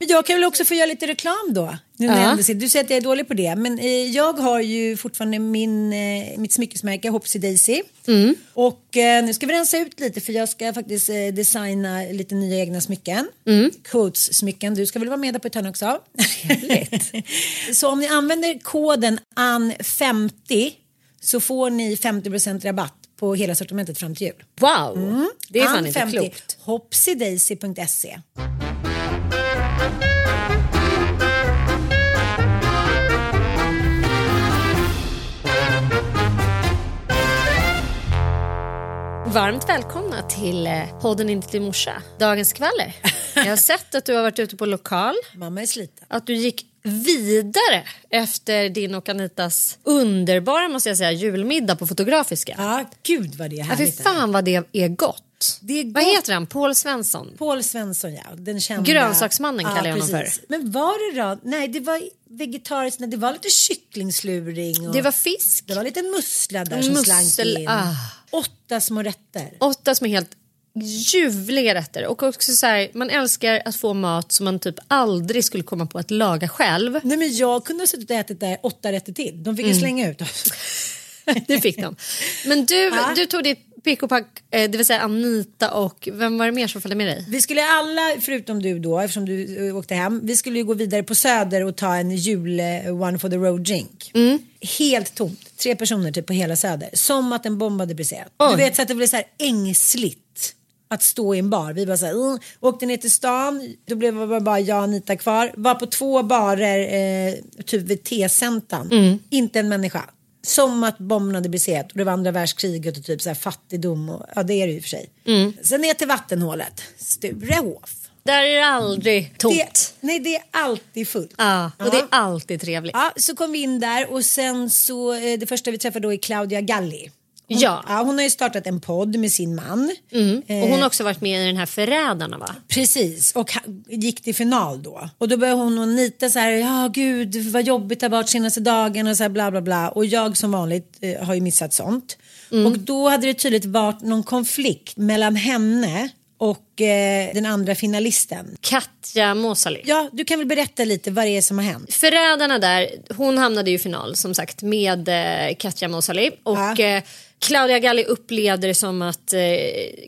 Men jag kan väl också få göra lite reklam då. Nu när jag ändå sitter- Du säger att jag är dålig på det. Men eh, jag har ju fortfarande min, eh, mitt smyckesmärke Hopsy Daisy. Och eh, nu ska vi rensa ut lite för jag ska faktiskt eh, designa lite nya egna smycken. Quotes-smycken. Du ska väl vara med där på ett hörn också? så om ni använder koden AN50 så får ni 50% rabatt på hela sortimentet fram till jul. Wow, det är fan inte AN50, klokt. Hopsydaisy.se. Varmt välkomna till eh, podden Inte till morsa, dagens skvaller. Jag har sett att du har varit ute på lokal, Mamma är sliten. att du gick vidare efter din och Anitas underbara måste jag säga, julmiddag på Fotografiska. Ja, gud vad det är Ja, fy härligt. fan vad det är gott. Det är Vad gott. heter han? Paul Svensson? Paul Svensson, ja. Den kända... Grönsaksmannen kallar jag honom precis. Men var det då? Nej, det var vegetariskt. Nej, det var lite kycklingsluring. Och Det var fisk. det var lite mussla där som Mussel, slank in. ah. Åtta små rätter. Åtta är helt ljuvliga rätter. Och också så här, man älskar att få mat som man typ aldrig skulle komma på att laga själv. Nej, men jag kunde ha suttit och ätit där åtta rätter till. De fick Mm. ju slänga ut oss. Det fick de. Men du, Ja. du tog ditt pick och pack, eh, det vill säga Anita och vem var det mer som följde med dig? Vi skulle alla, förutom du då, eftersom du eh, åkte hem, vi skulle ju gå vidare på Söder och ta en jul eh, One for the road drink. Mm. Helt tomt, tre personer typ på hela Söder. Som att en bomb hade briserat. Oj. Du vet så att det blev så här ängsligt att stå i en bar. Vi bara så här, uh, åkte ner till stan, då blev det bara jag och Anita kvar. Var på två barer, eh, typ vid T-centan. Mm. Inte en människa. Som att bomben hade briserat och det var andra världskriget och typ så här fattigdom. Och, ja det är det ju för sig. Mm. Sen ner till vattenhålet, Sturehof. Där är det aldrig tomt. Det, nej det är alltid fullt. Ja, och det är alltid trevligt. Ja, så kom vi in där och sen så eh, det första vi träffade då är Claudia Galli. Hon, Ja. hon har ju startat en podd med sin man. Mm. Eh, Och hon har också varit med i den här Förrädarna va? Precis, och gick till final då. Och då började hon och nita så här, ja gud vad jobbigt det har varit senaste dagen och så här bla bla bla. Och jag som vanligt eh, har ju missat sånt. Mm. Och då hade det tydligt varit någon konflikt mellan henne och eh, den andra finalisten. Katja Måsali. Ja, du kan väl berätta lite vad det är som har hänt. Förrädarna där, hon hamnade ju i final som sagt med eh, Katja Mosali och Ja. eh, Claudia Galli upplevde det som att eh,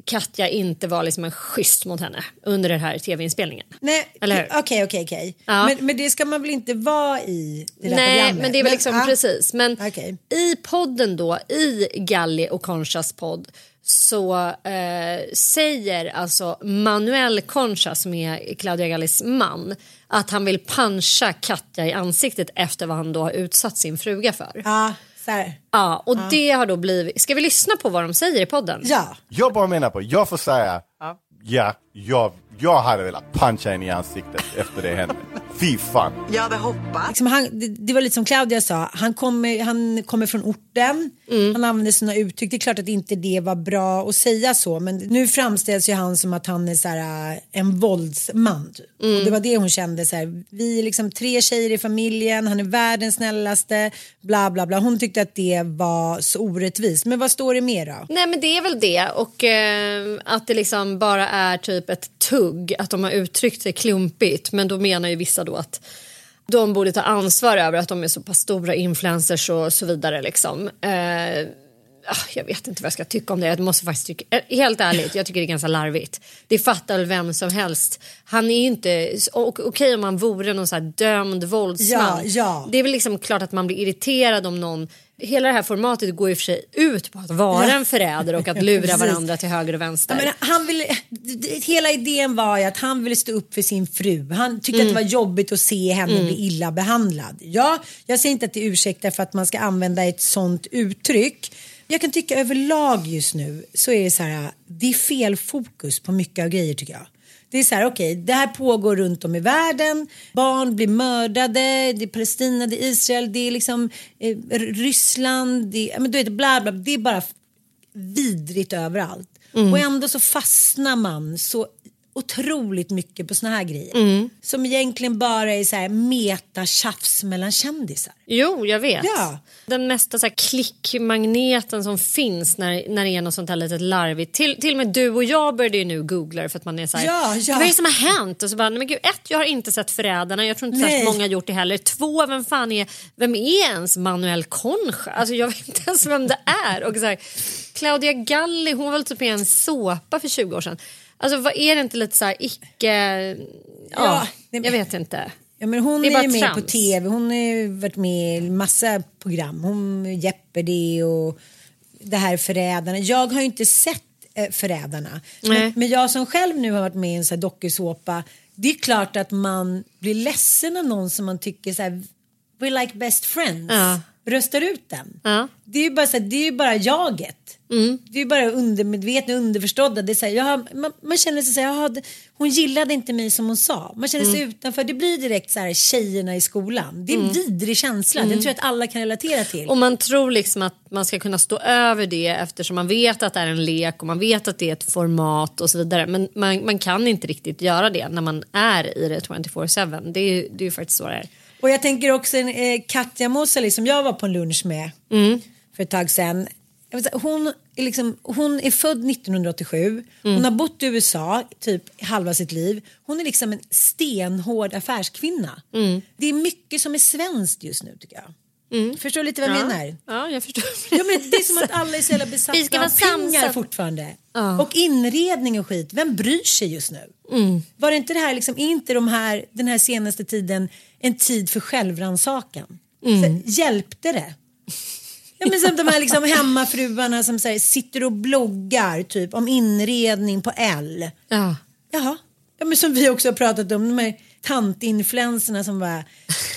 Katja inte var liksom en schysst mot henne under den här tv-inspelningen. Nej, okej, okej, okej. Men, men det ska man väl inte vara i det där Nej, programmet? men det är väl liksom ja. precis. Men Okej. i podden då, i Galli och Conchas podd så eh, säger alltså Manuel Concha som är Claudia Gallis man att han vill puncha Katja i ansiktet efter vad han då har utsatt sin fruga för. Ja, Ja, och det har då blivit... Ska vi lyssna på vad de säger i podden? Ja. Jag bara menar på, jag får säga, ja, jag, jag hade velat puncha henne i ansiktet efter det hände. Fy fan. Jag hade hoppats. Liksom han, det, det var lite som Claudia sa, han kommer, han kommer från orten, Mm. han använder sådana uttryck. Det är klart att inte det var bra att säga så men nu framställs ju han som att han är så här, äh, en våldsman. typ. Mm. Och det var det hon kände, så här, vi är liksom tre tjejer i familjen, han är världens snällaste, bla bla bla. Hon tyckte att det var så orättvist. Men vad står det mer då? Nej men det är väl det och eh, att det liksom bara är typ ett tugg att de har uttryckt sig klumpigt men då menar ju vissa då att de borde ta ansvar över att de är så pass stora influencers och så vidare liksom. Eh, ah, jag vet inte vad jag ska tycka om det. Jag måste faktiskt tycka, eh, helt ärligt, jag tycker det är ganska larvigt. Det fattar väl vem som helst. Han är ju inte, och- okej om han vore någon så här dömd våldsman. Ja, ja. Det är väl liksom klart att man blir irriterad om någon Hela det här formatet går ju för sig ut på att vara Ja. en förrädare och att lura varandra till höger och vänster. Ja, men han ville, hela idén var ju att han ville stå upp för sin fru. Han tyckte att det var jobbigt att se henne bli illa behandlad. Ja, jag säger inte att det ursäktar för att man ska använda ett sånt uttryck. Jag kan tycka överlag just nu så är det så här, det är fel fokus på mycket av grejer tycker jag. Det är så här, okej, det här pågår runt om i världen. Barn blir mördade, det är Palestina, det är Israel, det är liksom eh, Ryssland, det, är- men du vet, bla bla, det är bara vidrigt överallt. Och ändå så fastnar man så otroligt mycket på såna här grejer. Som egentligen bara är så här metatjafs mellan kändisar. Jo, jag vet. Ja. Den mesta så här klickmagneten som finns när, när det är något sånt här litet larvigt. Till, till och med du och jag började ju nu googla för att man är så här. Ja, ja. Vad är det som har hänt? Och så bara, nej men gud, ett, jag har inte sett Förrädarna. Jag tror inte Nej. särskilt många har gjort det heller. Två, vem fan är, vem är ens Manuel Concha? Alltså jag vet inte ens vem det är. Och så här, Claudia Galli, hon var väl typ i en såpa för 20 år sedan. Alltså vad är det inte lite så här icke... Ja, Ja, jag vet inte. Ja, men hon Det är är, ju med trams. på tv, hon har varit med i massa program. Hon Jeopardy och det här Förrädarna. Jag har ju inte sett eh, Förrädarna. Men, men jag som själv nu har varit med i en sån här dokusåpa. Det är klart att man blir ledsen av någon som man tycker så här, we like best friends. Ja. Röstar ut den. Ja. Det är ju bara, så här, det är bara jaget. Det är ju bara undermedvetna, underförstådda. Det är så här, jag har, man, man känner sig så här, jag hade, hon gillade inte mig som hon sa. Man känner sig utanför. Det blir direkt så här tjejerna i skolan. Det är en vidrig känsla. Den tror jag att alla kan relatera till. Och man tror liksom att man ska kunna stå över det eftersom man vet att det är en lek och man vet att det är ett format och så vidare. Men man, man kan inte riktigt göra det när man är i det 24-7. Det är ju det är faktiskt så det är. Och jag tänker också eh, Katja Mosali som jag var på en lunch med för ett tag sedan. Säga, Hon är, liksom, hon är född 1987. Hon har bott i USA typ halva sitt liv. Hon är liksom en stenhård affärskvinna. Det är mycket som är svenskt just nu tycker jag. Förstår du lite vad jag menar? Ja, jag förstår. Ja, men det är som att alla är så jävla Vi besatta ska av vara pengar samsam. fortfarande. Och inredning och skit. Vem bryr sig just nu? Mm. Var det inte det här, liksom, inte de här, den här senaste tiden en tid för självrannsakan? Mm. Hjälpte det? Ja, men som de här liksom hemmafruarna som säger, sitter och bloggar typ om inredning på L. Ja. Jaha. Ja, men som vi också har pratat om, de här tantinfluenserna som bara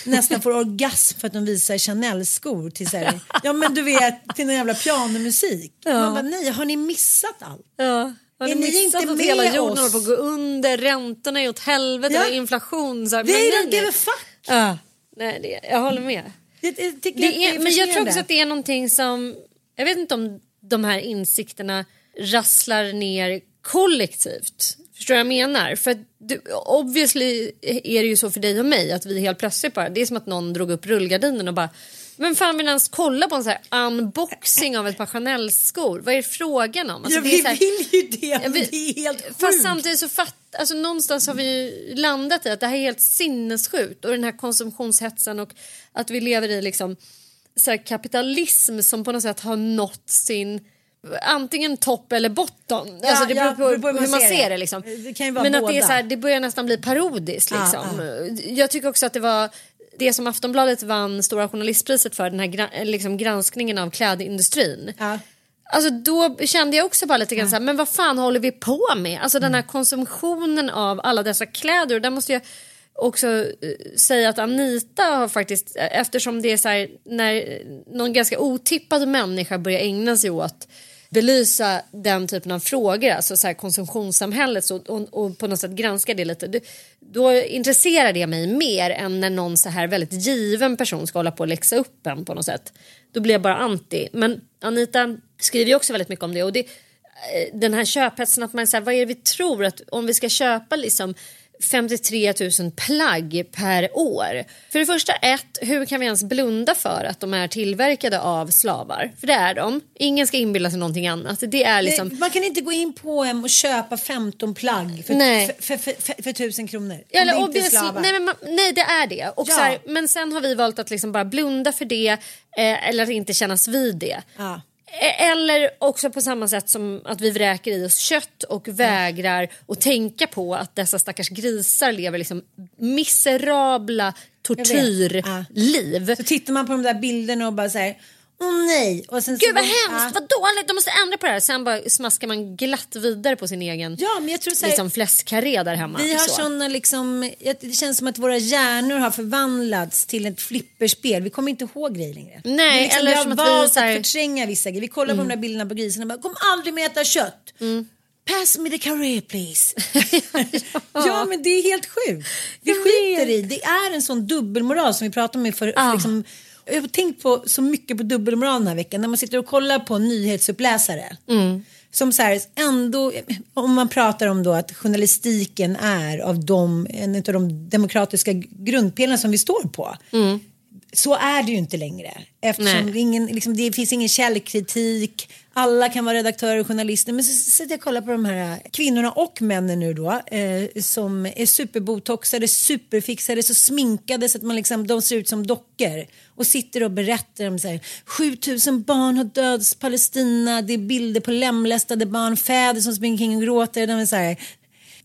nästan får orgasm för att de visar Chanel-skor till så här, ja men du vet, till någon jävla pianomusik. Man bara, nej, har ni missat allt? Ja. Har Är ni missat inte att med hela jorden håller på att gå under, räntorna är åt helvete, Ja. inflation. Så här, Vi men är nej, a fuck. Ja. Nej, det, jag håller med. Jag, jag tycker Det att är, men jag tror också att det är någonting som, jag vet inte om de här insikterna rasslar ner kollektivt. Förstår du vad jag menar? För du, obviously är det ju så för dig och mig att vi helt plötsligt bara, det är som att någon drog upp rullgardinen och bara men fan vill ens kolla på en sån här unboxing av ett par Chanel-skor? Vad är det frågan om? Alltså, ja, det är vi här- vill ju det, vi- det är helt sjukt. Fast samtidigt så fatt, alltså någonstans har vi ju landat i att det här är helt sinnessjukt och den här konsumtionshetsen och att vi lever i liksom så här kapitalism som på något sätt har nått sin antingen topp eller botten. Ja, alltså det beror ja, på, beror på hur man ser det. liksom. Det vara Men att det, är båda. så här, det börjar nästan bli parodiskt. Ja, Liksom. Jag tycker också att det var det som Aftonbladet vann Stora Journalistpriset för, den här liksom granskningen av klädindustrin. Ja. Alltså då kände jag också bara lite grann så här, men vad fan håller vi på med? Alltså den här konsumtionen av alla dessa kläder och där måste jag också eh, säga att Anita har faktiskt, eftersom det är så här, när någon ganska otippad människa börjar ägna sig åt belysa den typen av frågor, alltså så här konsumtionssamhället och, och, och på något sätt granska det lite. Då intresserar det mig mer än när någon så här väldigt given person ska hålla på och läxa upp en på något sätt. Då blir jag bara anti. Men Anita skriver ju också väldigt mycket om det och det, eh, den här köphetsen att man säger vad är det vi tror att om vi ska köpa liksom 53 000 plagg per år. För det första ett, hur kan vi ens blunda för att de är tillverkade av slavar? För det är de. Ingen ska inbilla sig någonting annat. Det är liksom... Man kan inte gå in på hem och köpa 15 plagg för, Nej. för, för, för, för, tusen kronor. Ja, det eller obviously, slavar. nej, men, man- nej det är det. Och Ja. så här, men sen har vi valt att liksom bara blunda för det eh, eller att inte kännas vid det. Ja. Eh, Eller också på samma sätt som att vi vräker i oss kött och vägrar att tänka på att dessa stackars grisar lever liksom miserabla tortyrliv. Så tittar man på de där bilderna och bara säger åh nej. Och sen Gud vad hemskt, Ja. vad dåligt, de måste ändra på det här. Sen bara smaskar man glatt vidare på sin egen Ja, men jag tror så här, liksom fläskkarré där hemma. Vi har Så. såna liksom, det känns som att våra hjärnor har förvandlats till ett flipperspel. Vi kommer inte ihåg grejer längre. Nej, liksom, eller vi har som att vi valt här- att förtränga vissa grejer. Vi kollar på de där bilderna på grisarna och bara, kom aldrig mer äta kött. Mm. Pass me the carré please. ja men det är helt sjukt. Vi skiter i, det är en sån dubbelmoral som vi pratade om i för, för liksom, jag har tänkt på så mycket på dubbelmoral den här veckan när man sitter och kollar på en nyhetsuppläsare. Som så här, ändå, om man pratar om då att journalistiken är av de, en av de demokratiska grundpelarna som vi står på. Så är det ju inte längre. Eftersom Nej. ingen, liksom, det finns ingen källkritik. Alla kan vara redaktörer och journalister. Men så sitter jag och kollar på de här kvinnorna och männen nu då. Eh, som är superbotoxade, superfixade, så sminkade så att man liksom, de ser ut som dockor. Och sitter och berättar om så här, 7000 barn har dödats i Palestina. Det är bilder på lemlästade barn, fäder som springer kring och gråter. De är så här,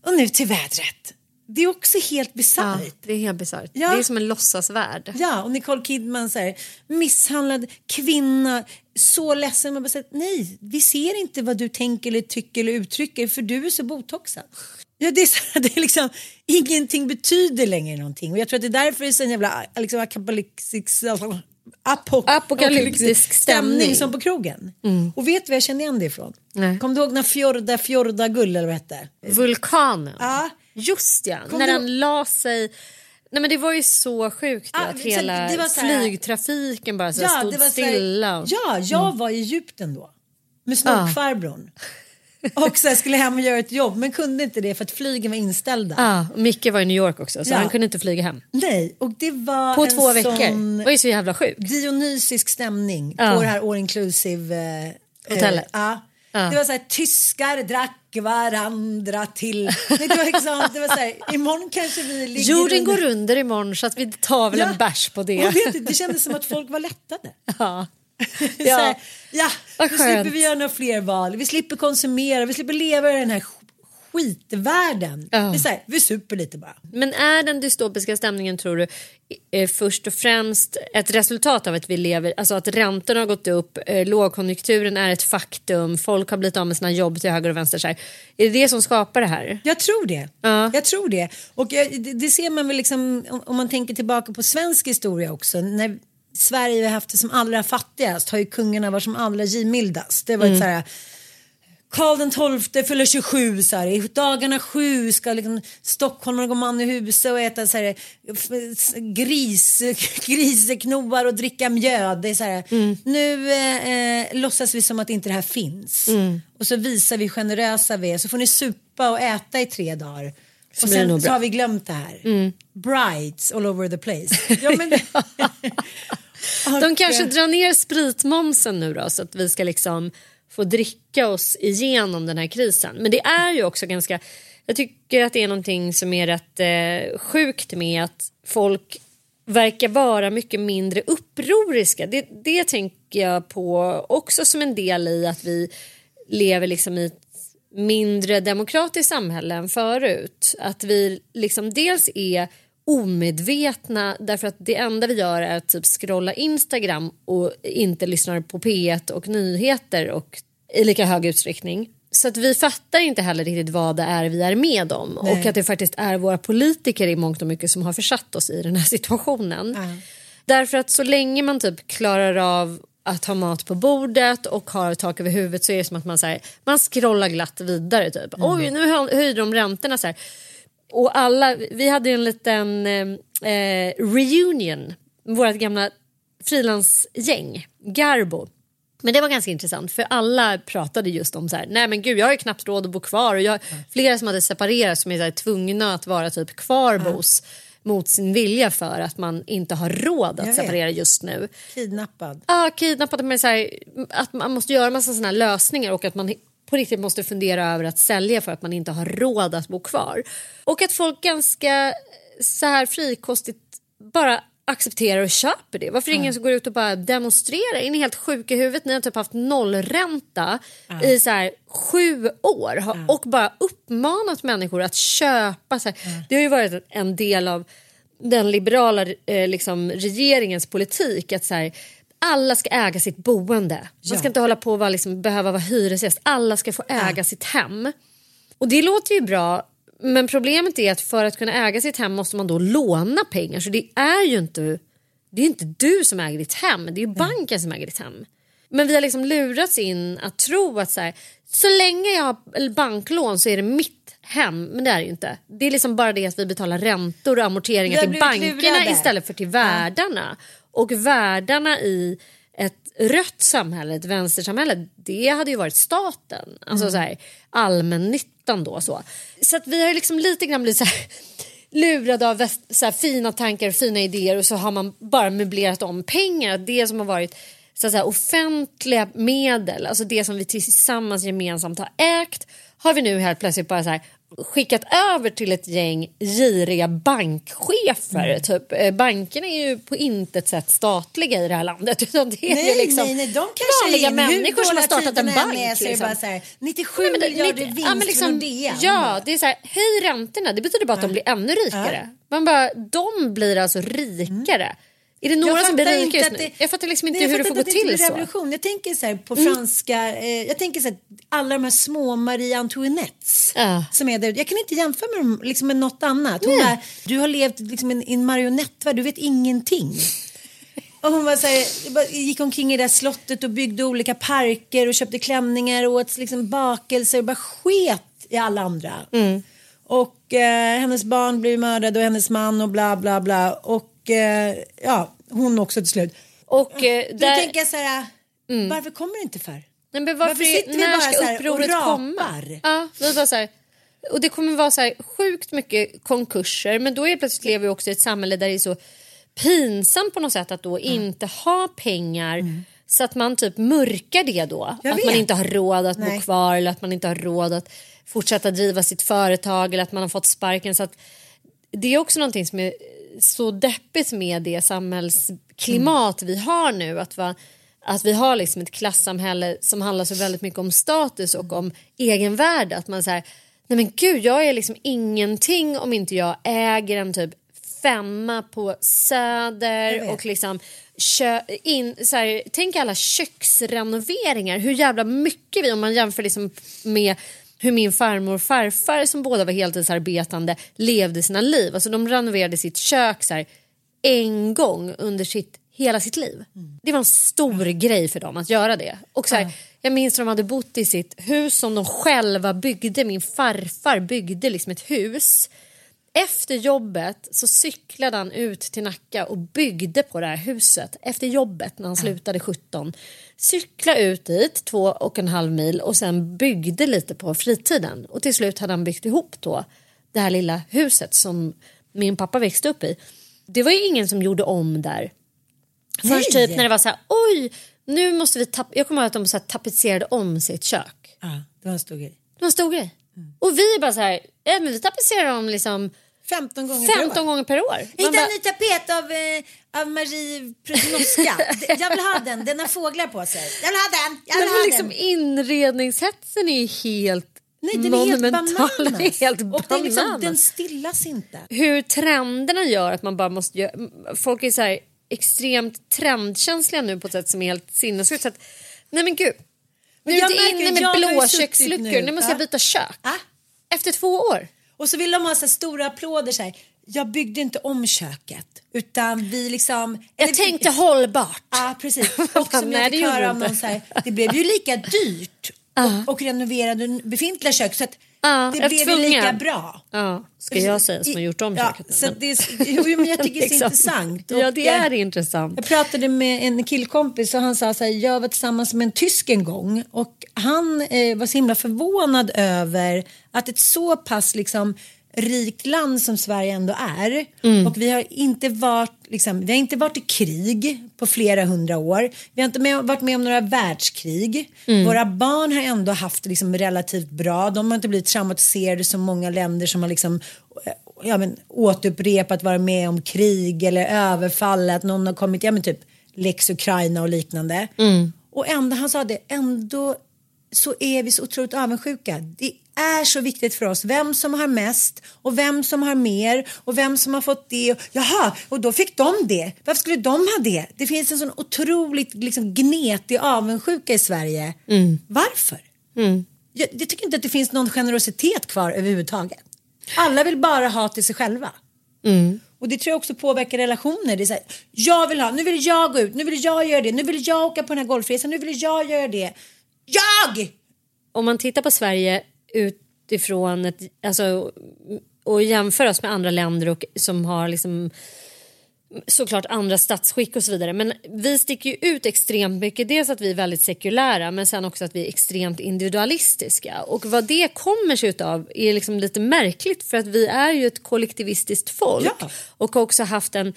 och nu till vädret. Det är också helt Ja, bisarrt. det är helt bisarrt. Ja. Det är som en låtsasvärld. Ja, och Nicole Kidman så här, misshandlad kvinna, så ledsen. Man bara säger, nej, vi ser inte vad du tänker eller tycker eller uttrycker för du är så botoxad. Ja, det är, så, det är liksom, ingenting betyder längre någonting. Och jag tror att det är därför det är så en jävla liksom, apokalyptisk, apo, Apokalyptisk stämning. som på krogen. Och vet du var jag känner igen det ifrån? Nej. Kommer du ihåg när Fjorda, Fjorda Gull eller vad hette? Vulkanen. Ja. Just ja, Kom när du- han la sig... Nej men det var ju så sjukt Ah, att hela det var så här- flygtrafiken bara så här stod det var så här- stilla. Ja, jag var i Egypten då. Med snokfarbrorn. Och så skulle hem och göra ett jobb men kunde inte det för att flygen var inställda. Ja, och Micke var i New York också så Ja. han kunde inte flyga hem. Nej, och det var På två veckor. Det var ju så jävla sjukt. dionysisk stämning Ja. på det här all inclusive eh, Hotellet. Eh, ja. Ja. Det var så här, tyskar drack varandra till. Nej, det var liksom, det var så här, imorgon kanske vi ligger Jorden under- går under imorgon så att vi tar väl Ja. en bärs på det. Och vet det kändes som att folk var lättade. Ja. Ja, här, ja nu slipper vi göra några fler val. Vi slipper konsumera, vi slipper leva i den här skitvärlden. Ja. Det är så här, vi super lite bara. Men är den dystopiska stämningen tror du eh, först och främst ett resultat av att vi lever, alltså att räntorna har gått upp, eh, lågkonjunkturen är ett faktum, folk har blivit av med sina jobb till höger och vänster. Så här. Är det det som skapar det här? Jag tror det. Ja. Jag tror det. Och det, ser man väl liksom om, man tänker tillbaka på svensk historia också. När Sverige har haft det som allra fattigast har ju kungarna varit som allra givmildast. Det var Mm. så här Karl den XII fyller 27 så här, i dagarna sju ska liksom stockholmarna gå man i huset och äta så här, gris, griseknoar och dricka mjöd. Det är så här, Mm. Nu eh, eh, låtsas vi som att inte det här finns. Mm. Och så visar vi generösa vi är, så får ni supa och äta i tre dagar. Och sen så har vi glömt det här. Brides all over the place. Ja, men, De kanske drar ner spritmomsen nu då så att vi ska liksom få dricka oss igenom den här krisen. Men det är ju också ganska, jag tycker att det är någonting som är rätt eh, sjukt med att folk verkar vara mycket mindre upproriska. Det, det tänker jag på också som en del i att vi lever liksom i ett mindre demokratiskt samhälle än förut. Att vi liksom dels är omedvetna därför att det enda vi gör är att typ scrolla Instagram och inte lyssnar på P1 och nyheter och i lika hög utsträckning. Så att vi fattar inte heller riktigt vad det är vi är med om och att det faktiskt är våra politiker i mångt och mycket som har försatt oss i den här situationen. Därför att så länge man typ klarar av att ha mat på bordet och har tak över huvudet så är det som att man, så här, man scrollar glatt vidare. Typ. Oj, nu hö- höjde de räntorna. Så här. Och alla, vi hade en liten eh, eh, reunion, vårt gamla frilansgäng, Garbo. Men det var ganska intressant för alla pratade just om så här, nej men gud jag har ju knappt råd att bo kvar och jag, flera som hade separerat som är så här, tvungna att vara typ kvarbos mot sin vilja för att man inte har råd att separera just nu. Kidnappad. Ja, kidnappade med så här, att man måste göra massa här lösningar och att man på riktigt måste fundera över att sälja för att man inte har råd att bo kvar. Och att folk ganska så här frikostigt bara accepterar och köper det. Varför ingen som går ut och bara demonstrerar? Är ni helt sjuka i huvudet? Ni har typ haft nollränta i så här sju år har- och bara uppmanat människor att köpa. Så här. Det har ju varit en del av den liberala eh, liksom, regeringens politik att så här, alla ska äga sitt boende. Man ska inte hålla på och vara, liksom, behöva vara hyresgäst. Alla ska få äga sitt hem. Och det låter ju bra men problemet är att för att kunna äga sitt hem måste man då låna pengar. Så det är ju inte, det är inte du som äger ditt hem, det är ju banken som äger ditt hem. Men vi har liksom lurats in att tro att så, här, så länge jag har banklån så är det mitt hem. Men det är det ju inte. Det är liksom bara det att vi betalar räntor och amorteringar till bankerna istället för till värdarna. Och värdarna i ett rött samhälle, ett vänstersamhälle, det hade ju varit staten. Alltså Mm. så här, allmännyttan då. Så, så att vi har ju liksom lite grann blivit så här, lurade av så här, fina tankar och fina idéer och så har man bara möblerat om pengar. Det som har varit så att säga, offentliga medel, alltså det som vi tillsammans gemensamt har ägt har vi nu helt plötsligt bara så här, skickat över till ett gäng giriga bankchefer. Typ. Eh, Bankerna är ju på intet sätt statliga i det här landet. Utan det är Nej, liksom nej, nej, de cashar vanliga in människor som har startat en bank. är är liksom. bara så här, 97 Nej, men miljarder lite- vinst ja, men liksom, från Nordea. Ja, det är så här, höj räntorna. Det betyder bara att de blir ännu rikare. Man bara, de blir alltså rikare. Är det några som inte just nu? det- jag fattar liksom inte Nej, hur det får gå det till så. Mm. revolution. Jag tänker så här på franska, eh, jag tänker så här, alla de här små Marie Antoinettes Ja. som är där. Jag kan inte jämföra med dem liksom med något annat. Hon bara, du har levt liksom i en, marionettvärld, du vet ingenting. Och hon var så här, gick omkring i det där slottet och byggde olika parker och köpte klänningar och åt liksom bakelser och bara sket i alla andra. Mm. Och eh, hennes barn blev mördade och hennes man och bla bla bla. Och eh, ja, hon också till slut. Och eh, Då där, tänker jag så här, varför kommer det inte för? nej, men varför, varför sitter vi när bara ska så här och upproret komma? Ja, vi bara så här, och det kommer vara så här sjukt mycket konkurser men då är plötsligt lever vi också i ett samhälle där det är så pinsamt på något sätt att då inte ha pengar så att man typ mörkar det då. Mm. Jag att vet. man inte har råd att Nej. bo kvar eller att man inte har råd att fortsätta driva sitt företag eller att man har fått sparken. Så att det är också någonting som är så deppigt med det samhällsklimat vi har nu. Att, va, att vi har liksom ett klassamhälle som handlar så väldigt mycket om status och om egenvärde. Att man säger, nej men gud jag är liksom ingenting om inte jag äger en typ femma på Söder och liksom kö, in, så här, tänk alla köksrenoveringar, hur jävla mycket vi, om man jämför liksom med hur min farmor och farfar som båda var heltidsarbetande levde sina liv. Alltså de renoverade sitt kök så här, en gång under sitt, hela sitt liv. Det var en stor grej för dem att göra det. Och så här, Jag minns när de hade bott i sitt hus som de själva byggde. Min farfar byggde liksom ett hus. Efter jobbet så cyklade han ut till Nacka och byggde på det här huset. Efter jobbet när han slutade 17. Cykla ut dit två och en halv mil och sen byggde lite på fritiden. Och till slut hade han byggt ihop då det här lilla huset som min pappa växte upp i. Det var ju ingen som gjorde om där. Först typ när det var så här, oj, nu måste vi tappa. Jag kommer ihåg att de så här tapetserade om sitt kök. Ja, det var en stor grej. Det var en stor grej. Och vi är bara så här, ja, men vi tapetserar om liksom 15 gånger per 15 år. gånger per år. Man Hitta bara, en ny tapet av, eh, av Marie Prudnoska. jag vill ha den, den har fåglar på sig. Jag vill ha den, jag vill men ha liksom den. inredningshetsen är helt Nej, den är helt bananas. helt och liksom, bananas. den stillas inte. Hur trenderna gör att man bara måste göra, folk är så här extremt trendkänsliga nu på ett sätt som är helt sinnessjukt. Nej men gud. Men Nu är jag märker, inne med jag har ju blå suttit köksluckor. nu. Måste Ja. jag byta kök. Ah. Efter två år. Och så vill de ha så stora applåder så här. Jag byggde inte om köket utan vi liksom. Jag tänkte hållbart. Ja precis. Och som Nej, jag fick höra någon så här, det blev ju lika dyrt och, och renovera det befintliga kök så att Ja, det jag blev tvungen. lika bra. Ja, ska jag säga som har gjort om ja, köket. Så det, jo, men jag tycker det är Liksom. intressant. Ja, Och, det eh, är intressant. Jag pratade med en killkompis och han sa så här, jag var tillsammans med en tysk en gång och han eh, var så himla förvånad över att ett så pass liksom rikt land som Sverige ändå är och vi har inte varit liksom, vi har inte varit i krig på flera hundra år. Vi har inte med, varit med om några världskrig. Våra barn har ändå haft det liksom relativt bra. De har inte blivit traumatiserade som många länder som har liksom eh, ja, men, återupprepat vara med om krig eller överfall, att någon har kommit, ja men typ lex Ukraina och liknande. Och ändå, han sa det, ändå så är vi så otroligt avundsjuka. Det är så viktigt för oss vem som har mest och vem som har mer och vem som har fått det. Jaha, och då fick de det. Varför skulle de ha det? Det finns en sån otroligt liksom, gnetig avundsjuka i Sverige. Varför? Jag, jag tycker inte att det finns någon generositet kvar överhuvudtaget. Alla vill bara ha till sig själva. Och det tror jag också påverkar relationer. Det är så här, jag vill ha, nu vill jag gå ut, nu vill jag göra det, nu vill jag åka på den här golfresan, nu vill jag göra det. Jag! Om man tittar på Sverige utifrån ett, alltså, och jämför oss med andra länder och, som har liksom såklart andra statsskick och så vidare. Men vi sticker ju ut extremt mycket. Dels att vi är väldigt sekulära men sen också att vi är extremt individualistiska. Och vad det kommer sig utav är liksom lite märkligt för att vi är ju ett kollektivistiskt folk Ja. och har också haft en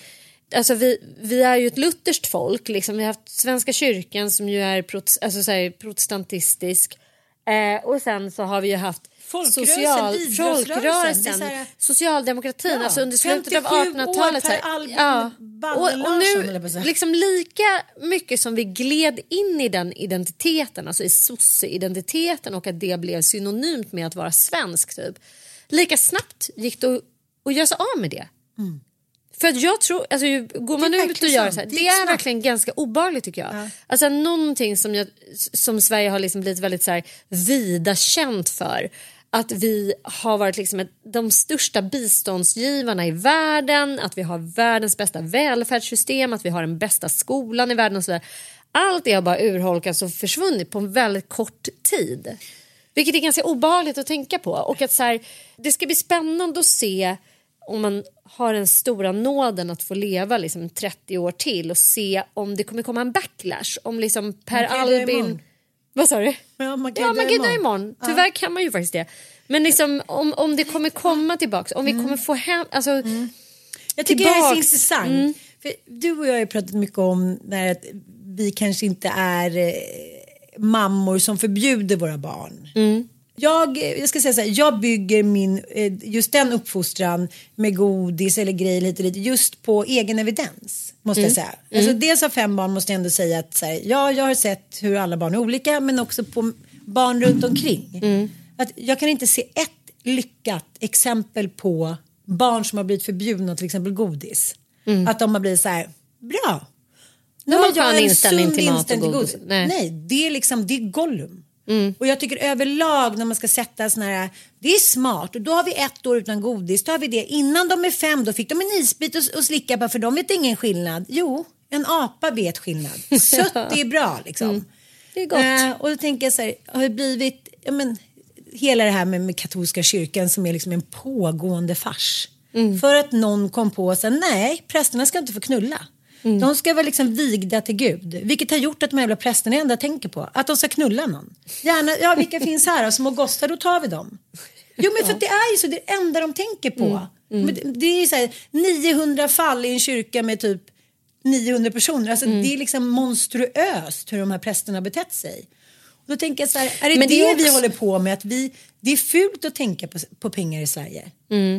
Alltså vi, vi är ju ett lutherskt folk. Liksom. Vi har haft Svenska kyrkan som ju är protes, alltså protestantistisk. Eh, och sen så har vi ju haft Folkrörelsen, social, folkrörelsen, här- socialdemokratin, Ja, alltså under slutet av 57 år 1800-talet. så här- Per Albin ja. Och, och nu, liksom lika mycket som vi gled in i den identiteten, alltså i sosse-identiteten och att det blev synonymt med att vara svensk, typ. lika snabbt gick det att, att göra sig av med det. För att jag tror, alltså går man är ut och gör så här, Det det är snabbt. verkligen ganska obehagligt tycker jag. Alltså någonting som, jag, som Sverige har liksom blivit väldigt så här, vida känt för. Att vi har varit liksom ett, de största biståndsgivarna i världen, att vi har världens bästa välfärdssystem, att vi har den bästa skolan i världen och så vidare. Allt det har bara urholkats och försvunnit på en väldigt kort tid. Vilket är ganska obehagligt att tänka på. Och att så här, det ska bli spännande att se om man har den stora nåden att få leva liksom 30 år till och se om det kommer komma en backlash. Om liksom Per Albin... Vad sa du? Ja, man kan ja, man imorgon. imorgon. Tyvärr kan man ju faktiskt det. Men liksom, om, om det kommer komma tillbaks, om vi Mm. kommer få hem... Alltså, Jag tycker det är så tillbaks. intressant. För du och jag har pratat mycket om när att vi kanske inte är eh, mammor som förbjuder våra barn. Jag, jag ska säga så här, jag bygger min, eh, just den uppfostran med godis eller grejer och dit just på egen evidens. Måste jag säga. Alltså, dels av fem barn måste jag ändå säga att så här, ja, jag har sett hur alla barn är olika men också på barn runt omkring. Att jag kan inte se ett lyckat exempel på barn som har blivit förbjudna till exempel godis. Att de har blivit så här, bra. Nu har jag en inställning sund till mat och inställning godis. Nej. Nej. det är liksom, det är Gollum. Och jag tycker överlag när man ska sätta såna här, det är smart och då har vi ett år utan godis, då har vi det. Innan de är fem då fick de en isbit och, och slicka på för de vet ingen skillnad. Jo, en apa vet skillnad. Sött är bra liksom. det är gott. Eh, och då tänker jag så här, har det blivit, ja men hela det här med, med katolska kyrkan som är liksom en pågående fars. För att någon kom på sig, nej prästerna ska inte få knulla. De ska vara liksom vigda till Gud. Vilket har gjort att de jävla prästerna ändå tänker på att de ska knulla någon. Gärna, ja vilka finns här? Små gossar, då tar vi dem. Jo men för att det är ju så, det är det enda de tänker på. Men det- Det är ju så här, 900 fall i en kyrka med typ 900 personer. Alltså det är liksom monstruöst hur de här prästerna har betett sig. Och då tänker jag så här, är det Men det, det är vi också- håller på med? Att vi, det är fult att tänka på, på pengar i Sverige.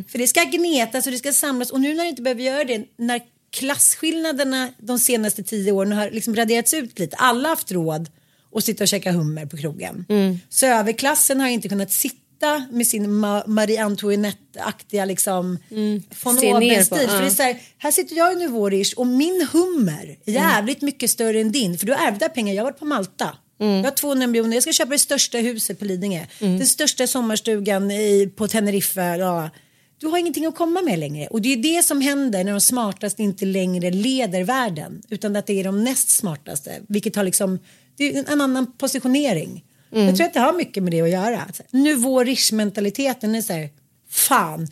För det ska gnetas och det ska samlas och nu när det inte behöver göra det, när klasskillnaderna de senaste tio åren har liksom raderats ut lite, alla har haft råd att sitta och käka hummer på krogen. Så överklassen har inte kunnat sitta med sin Ma- Marie Antoinette-aktiga liksom von ner på, oben-stil. För ja. det är så här, här sitter jag i Nuvorish och min hummer är jävligt mycket större än din. För du ärvde pengar, jag har varit på Malta. Jag har 200 miljoner, jag ska köpa det största huset på Lidingö. Den största sommarstugan i, på Teneriffa. Ja. Du har ingenting att komma med längre. Och det är det som händer när de smartaste inte längre leder världen. Utan att det är de näst smartaste. Vilket har liksom, det är en annan positionering. Jag tror att det har mycket med det att göra. Alltså, Nivå rish-mentaliteten är så här, fan.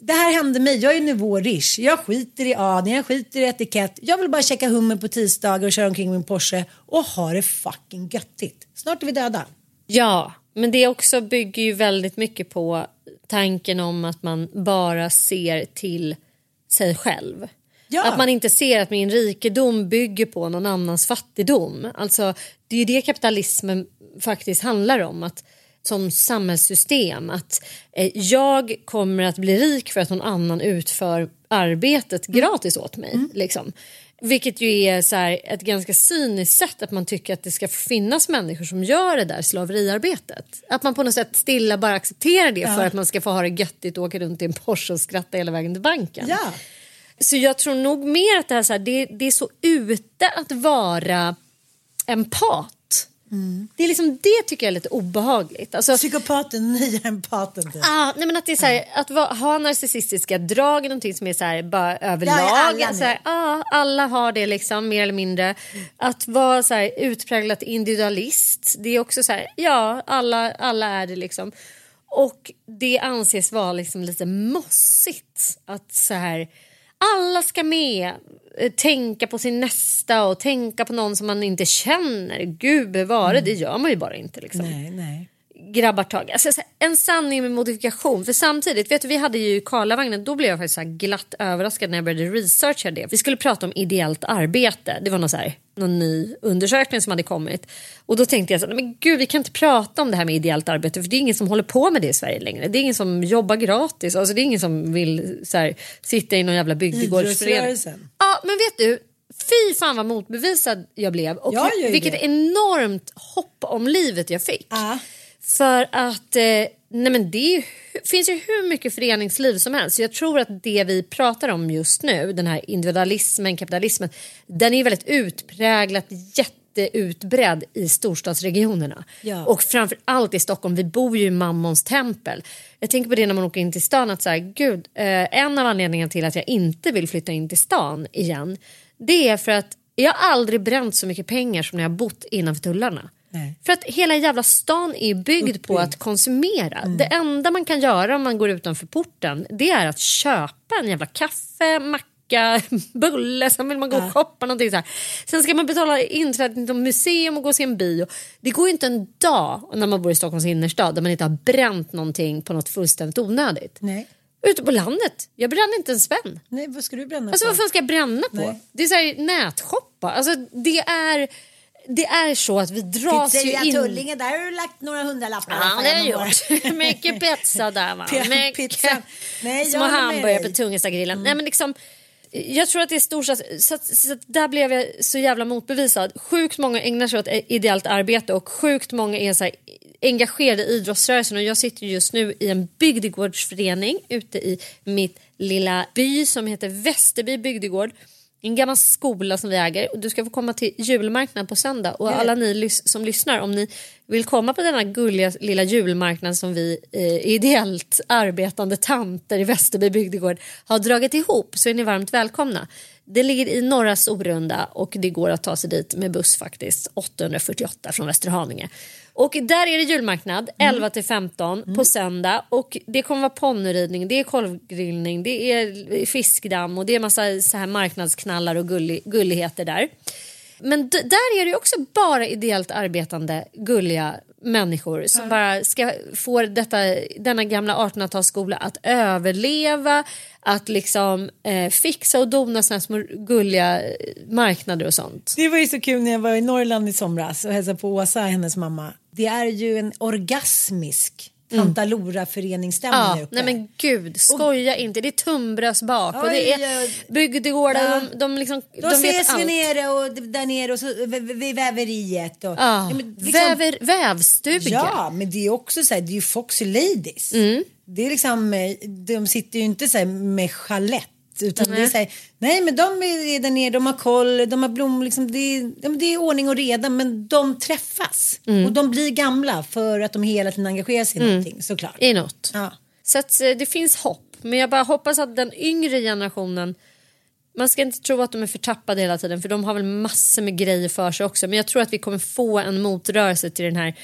Det här hände mig, jag är nivå rish. Jag skiter i adeln, jag skiter i etikett. Jag vill bara checka hummer på tisdagar och köra omkring min Porsche och ha det fucking göttigt. Snart är vi döda. Ja, men det också bygger ju väldigt mycket på tanken om att man bara ser till sig själv. Ja. Att man inte ser att min rikedom bygger på någon annans fattigdom. Alltså, det är ju det kapitalismen faktiskt handlar om. Att, som samhällssystem. Att eh, jag kommer att bli rik för att någon annan utför arbetet gratis åt mig. Liksom. Vilket ju är så här, ett ganska cyniskt sätt att man tycker att det ska finnas människor som gör det där slaveriarbetet. Att man på något sätt stilla bara accepterar det för att man ska få ha det göttigt och åka runt i en Porsche och skratta hela vägen till banken. Ja. Så jag tror nog mer att det, här, så här, det, det är så ute att vara empat. Det är liksom det tycker jag är lite obehagligt. Alltså, Psykopaten, nya empaten. Ah, nej men att det är så här, att va, ha narcissistiska drag är någonting som är så här, bara överlag. Ja, alla så här, ah, alla har det liksom mer eller mindre. Att vara så här, utpräglat individualist. Det är också så här, ja alla, alla är det liksom. Och det anses vara liksom lite mossigt. Att så här, alla ska med. Eh, Tänka på sin nästa och tänka på någon som man inte känner. Gud bevare, det gör man ju bara inte. Liksom Nej, nej. Grabbar tag. Alltså, en sanning med modifikation. För samtidigt, vet du, vi hade ju Karlavagnen, då blev jag faktiskt så glatt överraskad när jag började researcha det. Vi skulle prata om ideellt arbete. Det var någon, så här, någon ny undersökning som hade kommit. Och då tänkte jag så här, men gud vi kan inte prata om det här med ideellt arbete för det är ingen som håller på med det i Sverige längre. Det är ingen som jobbar gratis. Alltså, det är ingen som vill så här, sitta i någon jävla bygdegårdsförening. Ja, men vet du? Fy fan vad motbevisad jag blev och vilket enormt hopp om livet jag fick. Ja. För att eh, nej men det är finns ju hur mycket föreningsliv som helst. Så jag tror att det vi pratar om just nu, den här individualismen, kapitalismen, den är väldigt utpräglat jätteutbredd i storstadsregionerna. Ja. Och framför allt i Stockholm, vi bor ju i Mammons tempel. Jag tänker på det när man åker in till stan att så här, gud, eh, en av anledningarna till att jag inte vill flytta in till stan igen, det är för att jag har aldrig bränt så mycket pengar som när jag bott innanför tullarna. Nej. För att hela jävla stan är byggd på att konsumera. Mm. Det enda man kan göra om man går utanför porten det är att köpa en jävla kaffe, macka, bulle, sen vill man gå och shoppa någonting så här. Sen ska man betala inträde till museum och gå och se en bio. Det går ju inte en dag när man bor i Stockholms innerstad där man inte har bränt någonting på något fullständigt onödigt. Nej. Ute på landet, jag bränner inte en spänn. Nej, vad ska du bränna Alltså på? vad fan ska jag bränna på? Nej. Det är så här nätshoppa. Alltså det är, det är så att vi dras ju Pizzeria in... Tullinge, där har du lagt några hundralappar. Ja, det har jag gjort. Mycket pizza där va. Mycket pizza. Nej, små hamburgare på dig. Mm. Tungestagrillen. Nej men liksom jag tror att det är storstads... Så, att- så att där blev jag så jävla motbevisad. Sjukt många ägnar sig åt ideellt arbete och sjukt många är så här engagerade i idrottsrörelsen och jag sitter just nu i en bygdegårdsförening ute i mitt lilla by som heter Västerby bygdegård. En gammal skola som vi äger och du ska få komma till julmarknad på söndag och alla ni som lyssnar om ni vill komma på denna gulliga lilla julmarknad som vi eh, ideellt arbetande tanter i Västerby bygdegård har dragit ihop så är ni varmt välkomna. Det ligger i norra Sorunda och det går att ta sig dit med buss faktiskt 848 från Västerhaninge. Och där är det julmarknad 11 till 15 på söndag. Och det kommer vara ponnyridning, det är korvgrillning, det är fiskdamm och det är massa så här marknadsknallar och gullig, gulligheter där. Men där är det ju också bara ideellt arbetande gulliga människor som bara ska få detta, denna gamla 1800-talsskola att överleva, att liksom eh, fixa och dona såna små gulliga eh, marknader och sånt. Det var ju så kul när jag var i Norrland i somras och hälsade på Åsa, hennes mamma. Det är ju en orgasmisk Tantalora-föreningsstämning Ja, där uppe. nej men gud, skoja inte. Det är tunnbröds bak och det är bygdegårdar. Ja. De, de, liksom, de vet ses vi nere och där nere och så vid väveriet. Och, Ja. men liksom- Väver, vävstuga. Ja, men det är också så här, det är ju Foxy Ladies. Mm. Det är liksom, eh, de sitter ju inte så här med chalett Utan det är så här, nej men de är där nere, de har koll, de har blom, liksom, det, är, det är ordning och reda men de träffas. Och de blir gamla för att de hela tiden engagerar sig i någonting såklart. I något. Ja. Så att, eh, det finns hopp. Men jag bara hoppas att den yngre generationen man ska inte tro att de är förtappade hela tiden för de har väl massor med grejer för sig också. Men jag tror att vi kommer få en motrörelse till den här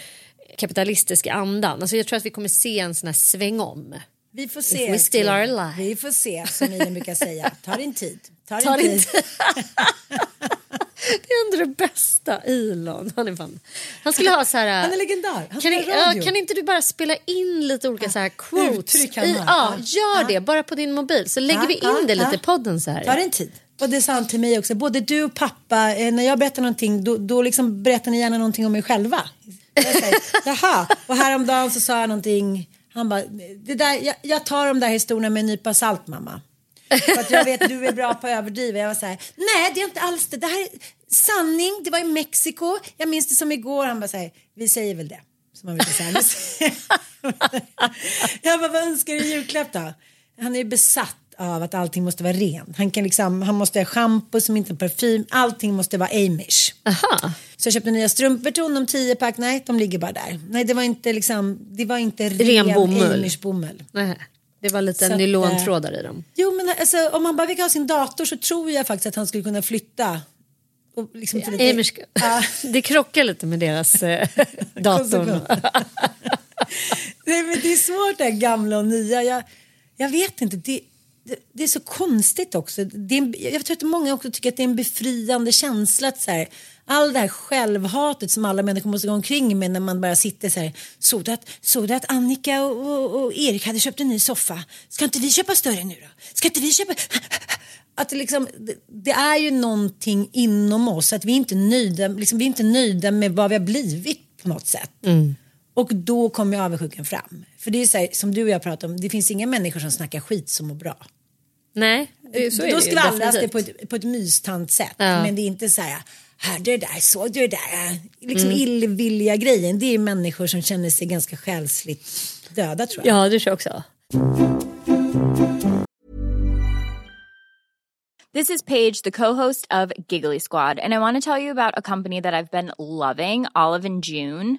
kapitalistiska andan. Alltså jag tror att vi kommer se en sån här sväng om. Vi får If se. we still are alive. Vi får se som Ian brukar säga. Ta din tid. Ta din Ta din tid. tid. Det är ändå det bästa Elon. Han är fan. Han skulle ha så här. Han är legendar. Han Kan, i- ja, kan inte du bara spela in lite olika så här quotes? Uttryck han har. ja, Ja. gör Ja. det bara på din mobil så lägger Ja, vi in ja, det lite ja. i podden så här. Ta din tid. Och det sa han till mig också. Både du och pappa, eh, när jag berättar någonting, då, då liksom berättar ni gärna någonting om er själva. Jag säger, Jaha, och häromdagen så sa jag någonting. Han bara, det där, jag, jag tar de där historierna med en nypa salt mamma. För att jag vet du är bra på att överdriva. Jag var så här, nej det är inte alls det. Det här är sanning, det var i Mexiko. Jag minns det som igår. Han bara säger, vi säger väl det. Som man brukar säga. Jag bara, vad önskar du i julklapp då? Han är ju besatt av att allting måste vara rent. Han, kan liksom, han måste ha schampo som inte har parfym. Allting måste vara Amish. Aha. Så jag köpte nya strumpor till honom, 10 pack. Nej, de ligger bara där. Nej, det var inte liksom, det var inte ren, Ren bomull. Amish bomull. Nej, det var lite Så nylontrådar i dem. Jo, men alltså, om han bara fick ha sin dator så tror jag faktiskt att han skulle kunna flytta. Och liksom för lite- Amish, Ja. det krockar lite med deras eh, datorn. Nej, men det är svårt det här gamla och nya. Jag, jag vet inte. Det, det, det är så konstigt också. Det är, en- jag tror att många också tycker att det är en befriande känsla. Att så här, all det här självhatet som alla människor måste gå omkring med när man bara sitter så här. Såg du att, såg du att Annika och, och, och Erik hade köpt en ny soffa? Ska inte vi köpa större nu då? Ska inte vi köpa? Att det, liksom, det, det är ju någonting inom oss. Att vi är inte nöjda, liksom, vi är inte nöjda med vad vi har blivit på något sätt. Mm. Och då kommer ju avundsjukan fram. För det är så här, som du och jag pratar om, det finns inga människor som snackar skit som mår bra. Nej, det, så är då skvallras det på ett, på ett mystant sätt. Ja. Men det är inte så här, hörde du det där, såg du det där? Liksom Mm. illvilliga grejen. Det är människor som känner sig ganska själsligt döda tror jag. Ja, det tror jag också. This is Paige, the co-host of Giggly Squad, and I want to tell you about a company that I've been loving, Olive and June.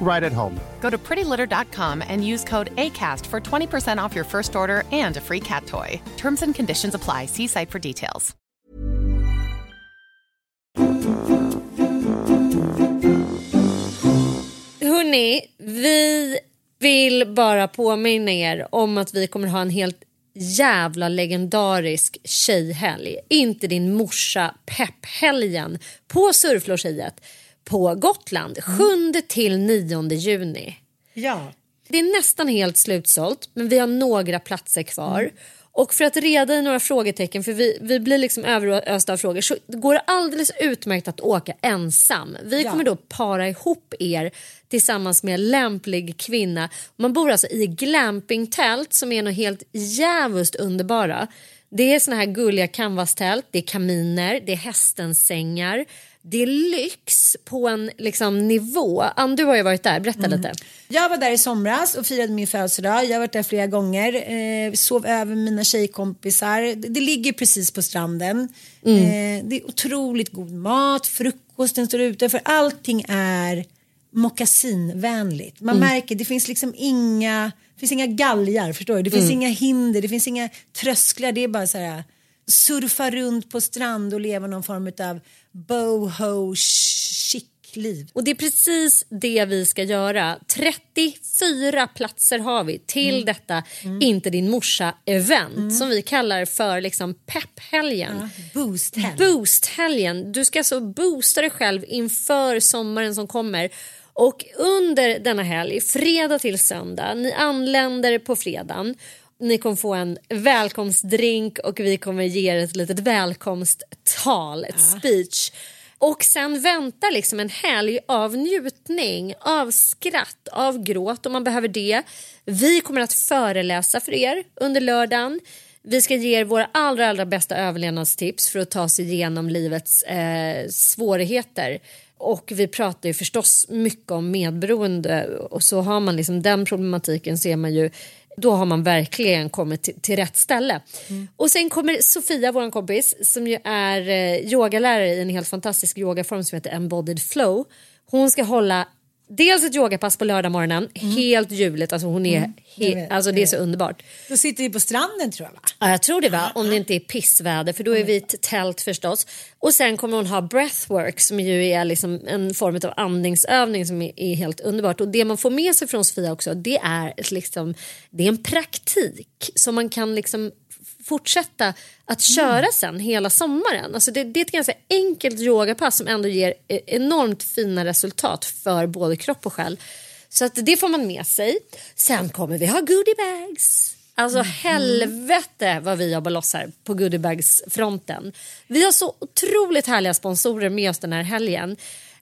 right at home. Go to prettylitter.com and use code ACAST for 20% off your first order and a free cat toy. Terms and conditions apply. See site for details. Hörni, vi vill bara påminna er om att vi kommer ha en helt jävla legendarisk tjejhelg. Inte din morsa pepphelgen på Surflortjejet på Gotland 7 till 9 juni. Ja. Det är nästan helt slutsålt men vi har några platser kvar. Och för att reda i några frågetecken, för vi, vi blir liksom överösta av frågor, så går det alldeles utmärkt att åka ensam. Vi Ja. kommer då para ihop er tillsammans med en lämplig kvinna. Man bor alltså i glampingtält som är något helt jävligt underbara. Det är såna här gulliga canvastält, det är kaminer, det är hästensängar. Det är lyx på en liksom, nivå. Ann, du har ju varit där, berätta lite. Jag var där i somras och firade min födelsedag. Jag har varit där flera gånger. Eh, sov över med mina tjejkompisar. Det, det ligger precis på stranden. Eh, det är otroligt god mat. Frukosten står ute. För allting är mockasinvänligt. Man märker det finns liksom inga, det finns inga galgar. Förstår du? Det finns inga hinder. Det finns inga trösklar. Det är bara så här surfa runt på strand och leva någon form av boho chic liv. Och det är precis det vi ska göra. 34 platser har vi till detta Inte din morsa-event som vi kallar för liksom pepphelgen. Boost helg. Boosthelgen. Du ska alltså boosta dig själv inför sommaren som kommer. Och under denna helg, fredag till söndag, ni anländer på fredagen. Ni kommer få en välkomstdrink och vi kommer ge er ett litet välkomsttal, ett speech. Och sen väntar liksom en helg av njutning, av skratt, av gråt om man behöver det. Vi kommer att föreläsa för er under lördagen. Vi ska ge er våra allra, allra bästa överlevnadstips för att ta sig igenom livets eh, svårigheter. Och vi pratar ju förstås mycket om medberoende och så har man liksom den problematiken ser man ju då har man verkligen kommit till, till rätt ställe. Och sen kommer Sofia, vår kompis, som ju är eh, yogalärare i en helt fantastisk yogaform som heter Embodied Flow. Hon ska hålla dels ett yogapass på lördag morgonen, helt ljuvligt, alltså hon är, he, vet, alltså det är så underbart. Då sitter vi på stranden tror jag va? Ja, jag tror det va, om det inte är pissväder för då är vi i ett tält förstås. Och sen kommer hon ha breathwork som ju är liksom en form av andningsövning som är, är helt underbart. Och det man får med sig från Sofia också det är, liksom, det är en praktik som man kan liksom fortsätta att köra sen hela sommaren. Alltså det, det är ett ganska enkelt yogapass som ändå ger e- enormt fina resultat för både kropp och själ. Så att det får man med sig. Sen kommer vi ha goodiebags. Alltså helvete vad vi jobbar loss här på goodiebags-fronten. Vi har så otroligt härliga sponsorer med oss den här helgen.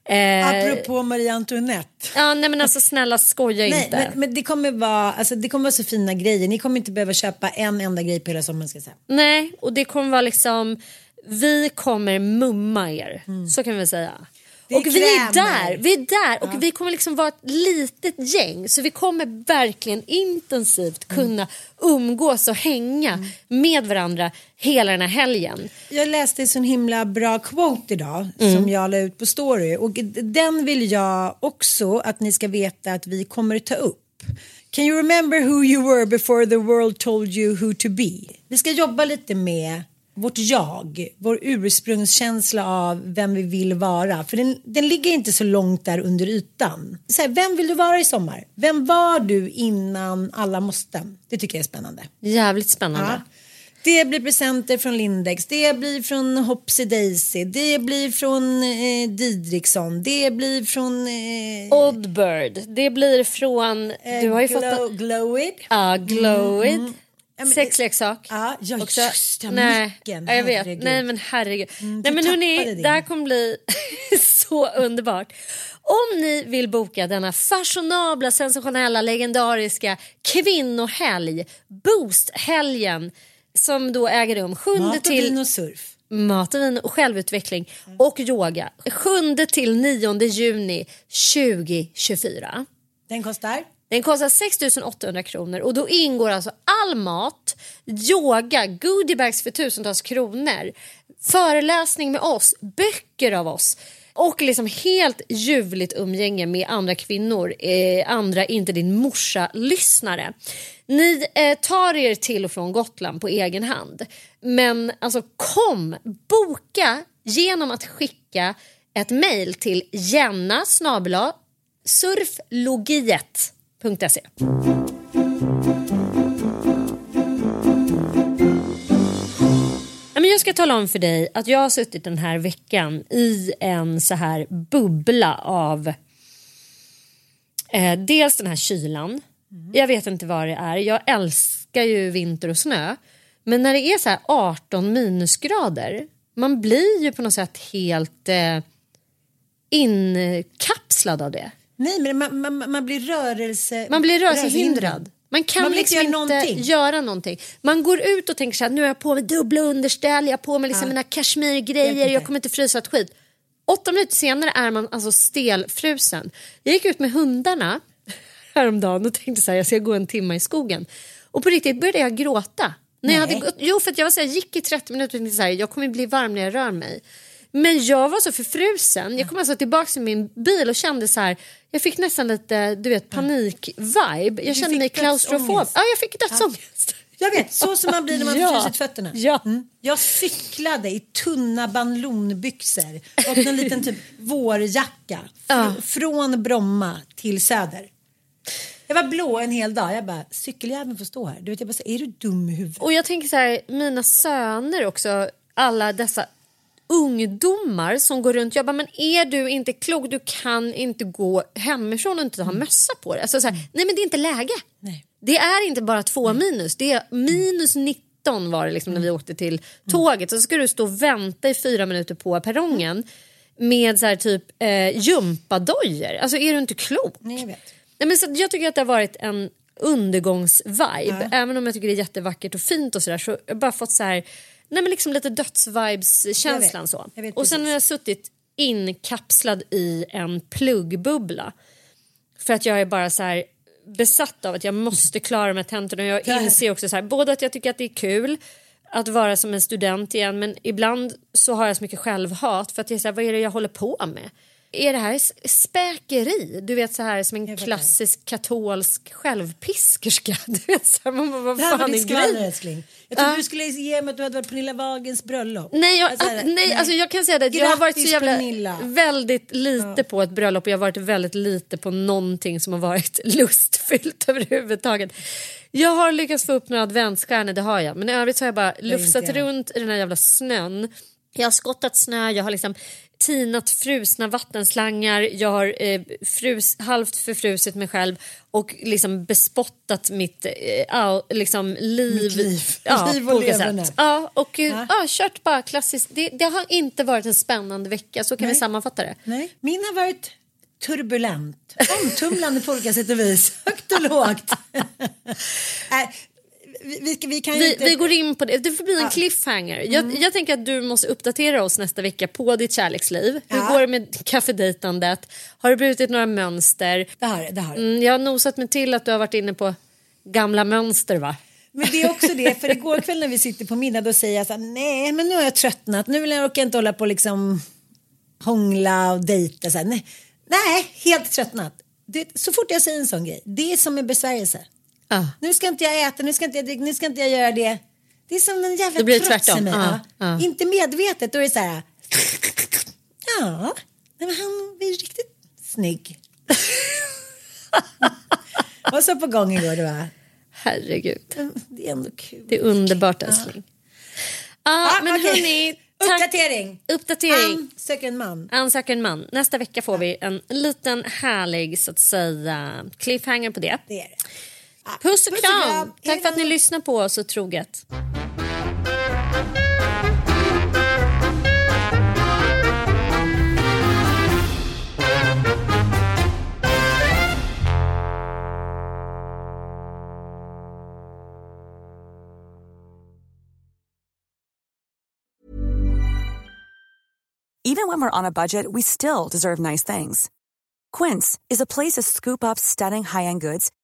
Eh, Apropå Marie Antoinette. ja, nej men alltså snälla skoja Nej, inte. men, men det kommer vara, alltså, det kommer vara så fina grejer. Ni kommer inte behöva köpa en enda grej på hela sommaren ska jag säga. Nej, och det kommer vara liksom... Vi kommer mumma er, så kan vi säga. Mm. Det är och vi är där, vi är där och vi kommer liksom vara ett litet gäng så vi kommer verkligen intensivt Mm. kunna umgås och hänga med varandra hela den här helgen. Jag läste en sån himla bra quote idag Mm. som jag la ut på story och den vill jag också att ni ska veta att vi kommer ta upp. Can you remember who you were before the world told you who to be? Vi ska jobba lite med vårt jag, vår ursprungskänsla av vem vi vill vara. För den, den ligger inte så långt där under ytan. Så här, vem vill du vara i sommar? Vem var du innan alla måste? Det tycker jag är spännande. Jävligt spännande. Ja. Det blir presenter från Lindex, det blir från Hopsy Daisy, det blir från eh, Didriksson, det blir från... Eh, Oddbird, det blir från... Du har ju fått... glow, en- Glowid. Ja, Glowit. Mm. Ja, men- Sexleksak. Ja, ja Också. just det, Nej, micken, ja, jag vet. herregud. Nej men herregud. Mm, Nej men hörni, det här kommer bli så underbart. Om ni vill boka denna fashionabla, sensationella, legendariska kvinnohelg, Boosthelgen som då äger rum 7 Mat till vin och surf. mat och vin självutveckling och yoga 7 till 9 juni 2024. Den kostar? Den kostar 6 800 kronor och då ingår alltså all mat, yoga, goodiebags för tusentals kronor, föreläsning med oss, böcker av oss och liksom helt ljuvligt umgänge med andra kvinnor, eh, andra inte din morsa-lyssnare. Ni eh, tar er till och från Gotland på egen hand. Men alltså kom, boka genom att skicka ett mejl till jenna surflogiet men Jag ska tala om för dig att jag har suttit den här veckan i en så här bubbla av eh, dels den här kylan. Jag vet inte vad det är. Jag älskar ju vinter och snö. Men när det är så här 18 minusgrader, man blir ju på något sätt helt eh, inkapslad av det. Nej, men man, man, man blir rörelse... Man blir rörelsehindrad. Man kan Man liksom inte någonting. göra någonting. Man går ut och tänker så här, nu har jag på mig dubbla underställ, jag har på mig liksom Ja. mina kashmirgrejer, jag kommer inte frysa ett skit. Åtta minuter senare är man alltså stelfrusen. Jag gick ut med hundarna häromdagen och tänkte så här, jag ska gå en timme i skogen. Och på riktigt började jag gråta. När jag hade gått, jo, för jag var så här, gick i 30 minuter och tänkte så här, jag kommer bli varm när jag rör mig. Men jag var så förfrusen. Jag kom alltså tillbaka till min bil och kände så här, jag fick nästan lite du vet panik-vibe. Jag kände mig klaustrofob. Ja, jag fick dödsångest. Jag vet, så som man blir när man Ja. har frusit fötterna. Ja. Mm. Jag cyklade i tunna banlonbyxor och en liten typ vårjacka fr- från Bromma till Söder. Jag var blå en hel dag. Jag bara, cykeljäveln får stå här. Du vet, jag bara, är du dum i huvudet? Och jag tänker så här, mina söner också, alla dessa ungdomar som går runt. Jag bara, men är du inte klok? Du kan inte gå hemifrån och inte ha mössa på dig. Alltså så här, nej men det är inte läge. Nej. Det är inte bara två minus, det är minus 19 var det liksom när vi åkte till tåget. Så ska du stå och vänta i fyra minuter på perrongen med så här typ eh, gympadojor. Alltså är du inte klok? Nej, jag vet. Nej, men så jag tycker att det har varit en undergångsvibe. Även om jag tycker det är jättevackert och fint och sådär så har jag bara fått så här, nej men liksom lite dödsvibes-känslan så. Jag vet och sen har jag suttit inkapslad i en pluggbubbla. För att jag är bara så här besatt av att jag måste klara här tentorna. Jag Ja. inser också så här, både att jag tycker att det är kul att vara som en student igen men ibland så har jag så mycket självhat för att jag är så här, vad är det jag håller på med? Är det här späkeri? Du vet så här som en klassisk katolsk självpiskerska. Du vet så här, man bara, vad Det här fan är grejen? Jag trodde Ja. du skulle ge mig att du hade varit Pernilla Wahlgrens bröllop. Nej, jag, Alltså, att, nej, alltså jag kan säga det. att Jag har varit så Grattis, jävla Pernilla. väldigt lite på ett bröllop och jag har varit väldigt lite på någonting som har varit lustfyllt överhuvudtaget. Jag har lyckats få upp några adventsstjärnor, det har jag. Men i övrigt så har jag bara lufsat runt i den här jävla snön. Jag har skottat snö, jag har liksom tinat frusna vattenslangar, jag har eh, frus, halvt förfrusit mig själv och liksom bespottat mitt eh, liksom liv, Mitt liv. Ja, Liv och sätt. Ja, och eh, Ja. ja. kört bara klassiskt. Det, det har inte varit en spännande vecka, så kan vi Nej. sammanfatta det. Nej, min har varit turbulent, omtumlande på olika sätt och vis, högt och lågt. Nej, vi, vi, vi kan Vi, inte... vi går in på det. Det får bli en Ja. cliffhanger. Jag, Mm. jag tänker att du måste uppdatera oss nästa vecka på ditt kärleksliv. Hur Ja. går det med kaffedejtandet? Har du brutit några mönster? Det har det, har. Mm, jag har nosat mig till att du har varit inne på gamla mönster va? Men det är också det, för igår kväll när vi sitter på middag då säger jag så här, nej men nu har jag tröttnat, nu vill jag orkar inte hålla på och liksom hångla och dejta så här. Nej, nej helt tröttnat. Det, så fort jag säger en sån grej, det är som en besvärjelse. Ja. Nu ska inte jag äta, nu ska inte jag dricka, nu ska inte jag göra det. Det är som en jävla Det blir trots i tvärtom. mig. Ja. ja. Inte medvetet, då är det så här. Ja, men han blir riktigt snygg. Vad så på gång igår det var. Herregud. Det är ändå kul. Det är underbart älskling. Ja, Ah, men okej. hörni. Tack. Uppdatering. Uppdatering. Han söker en man. Ansöker en man. Nästa vecka får vi en liten härlig så att säga cliffhanger på det. Det är det. Ah, Puss och kram! Tack för att ni lyssnar på oss så troget. Even when we're on a budget, we still deserve nice things. Quince is a place to scoop up stunning high-end goods